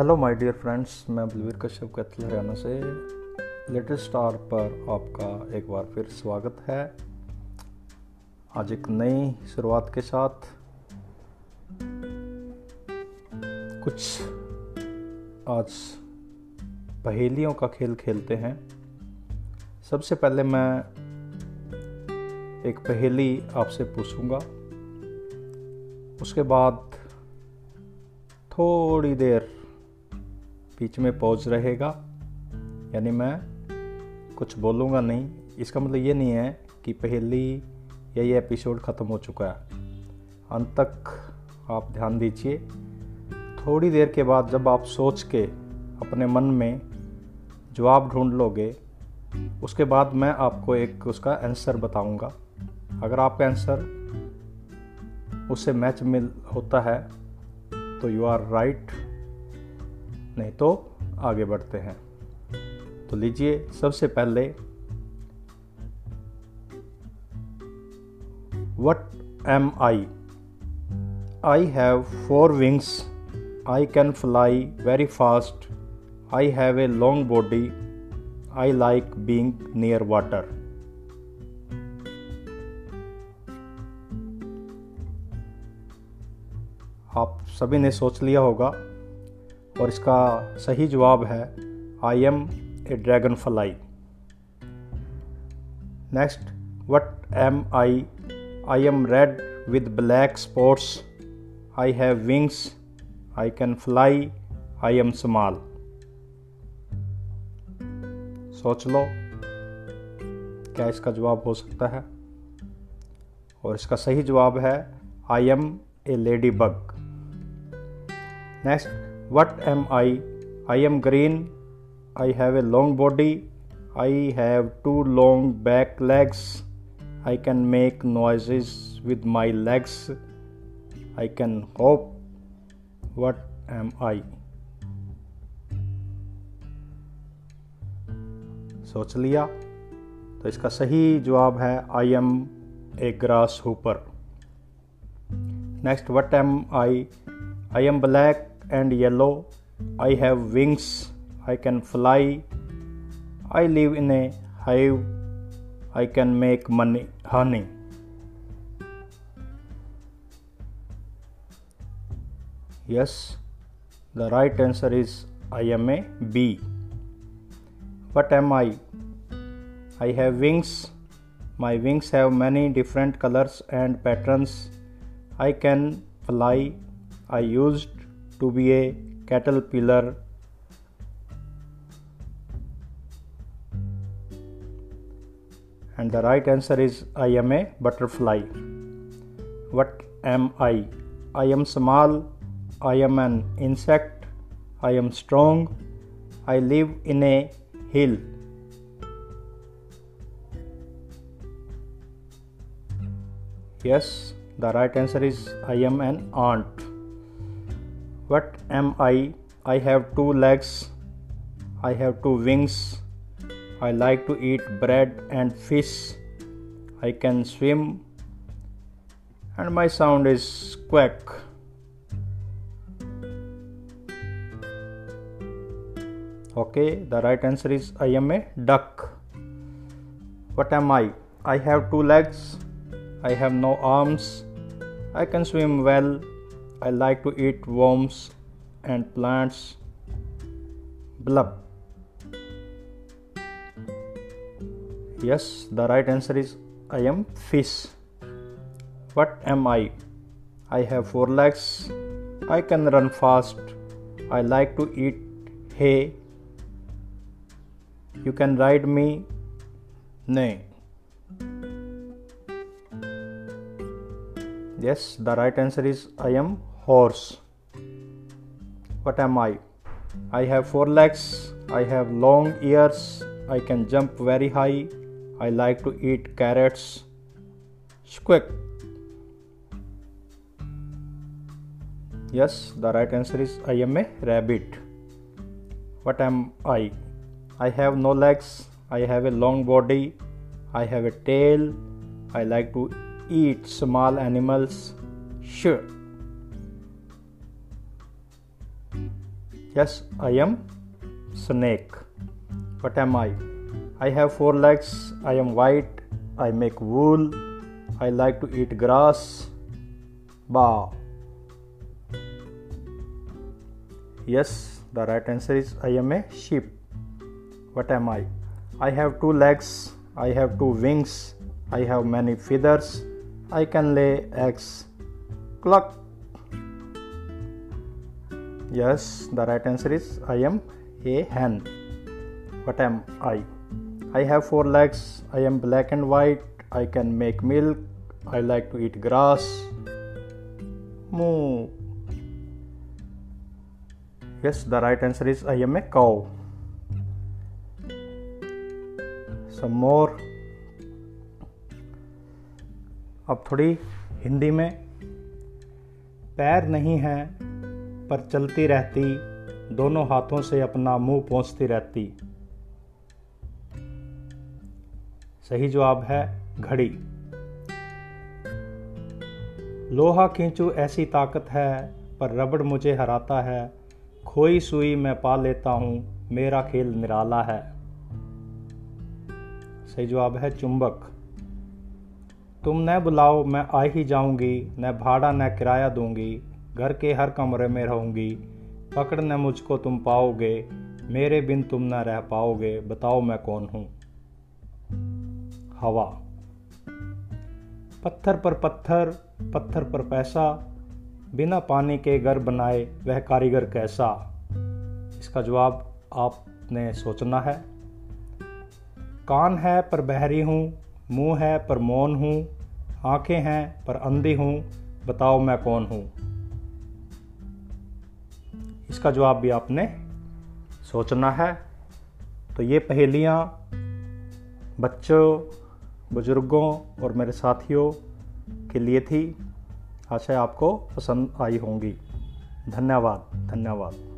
Hello my dear friends मैं बलवीर कश्यप कैथल हरियाणा से। Latest star पर आपका एक बार फिर स्वागत है। आज एक नई शुरुआत के साथ कुछ आज पहेलियों का खेल खेलते हैं। सबसे पहले मैं एक पहेली आपसे पूछूँगा। उसके बाद थोड़ी देर बीच में पॉज रहेगा। यानी मैं कुछ बोलूँगा नहीं। इसका मतलब ये नहीं है कि पहली या ये एपिसोड ख़त्म हो चुका है। अंत तक आप ध्यान दीजिए। थोड़ी देर के बाद जब आप सोच के अपने मन में जवाब ढूंढ लोगे, उसके बाद मैं आपको एक उसका आंसर बताऊँगा। अगर आपका आंसर उससे मैच मिल होता है तो यू आर राइट नहीं तो आगे बढ़ते हैं। तो लीजिए सबसे पहले what am I I have four wings I can fly very fast I have a long body I like being near water आप सभी ने सोच लिया होगा और इसका सही जवाब है I am a dragonfly next what am I I am red with black spots I have wings I can fly I am small सोच लो क्या इसका जवाब हो सकता है? और इसका सही जवाब है I am a ladybug Next, what am I? I am green. I have a long body. I have two long back legs. I can make noises with my legs. I can hop. What am I? सोच लिया तो इसका सही जवाब है I am a grasshopper next what am I I am black and yellow. I have wings. I can fly. I live in a hive. I can make money, honey. Yes, the right answer is I am a bee. What am I? I have wings. My wings have many different colors and patterns. I can fly. I used to be a caterpillar and the right answer is I am a butterfly. What am I? I am small, I am an insect, I am strong, I live in a hill. Yes, the right answer is I am an ant. What am I? I have two legs. I have two wings. I like to eat bread and fish. I can swim. And my sound is quack. Okay, the right answer is I am a duck. What am I? I have two legs. I have no arms. I can swim well. I like to eat worms and plants. Blub. Yes, the right answer is I am fish. What am I? I have four legs. I can run fast. I like to eat hay. You can ride me. Nay. Yes, the right answer is I am horse. What am I? I have four legs. I have long ears. I can jump very high. I like to eat carrots. Squeak. Yes, the right answer is I am a rabbit. What am I? I have no legs. I have a long body. I have a tail. I like to eat small animals. Sure. Yes, I am snake. What am I? I have four legs. I am white. I make wool. I like to eat grass. Ba. Yes, the right answer is I am a sheep. What am I? I have two legs. I have two wings. I have many feathers. I can lay eggs. Cluck. Yes, the right answer is I am a hen. What am I? I have four legs. I am black and white. I can make milk. I like to eat grass. Moo. Yes, the right answer is I am a cow. Some more. अब थोड़ी हिंदी में पैर नहीं है पर चलती रहती, दोनों हाथों से अपना मुँह पहुँचती रहती। सही जवाब है घड़ी। लोहा खींचू ऐसी ताकत है, पर रबड़ मुझे हराता है। खोई सुई मैं पा लेता हूँ, मेरा खेल निराला है। सही जवाब है चुंबक। तुम न बुलाओ, मैं आ ही जाऊँगी, न भाड़ा, न किराया दूँगी। घर के हर कमरे में रहूँगी। पकड़ न मुझको तुम पाओगे। मेरे बिन तुम न रह पाओगे। बताओ मैं कौन हूँ? हवा। पत्थर पर पत्थर पत्थर पर पैसा। बिना पानी के घर बनाए वह कारीगर कैसा? इसका जवाब आपने सोचना है। कान है पर बहरी हूँ, मुँह है पर मौन हूँ, आँखें हैं पर अंधी हूँ। बताओ मैं कौन हूँ? इसका जवाब भी आपने सोचना है। तो ये पहेलियाँ बच्चों, बुज़ुर्गों और मेरे साथियों के लिए थी। आशा आपको पसंद आई होंगी। धन्यवाद धन्यवाद।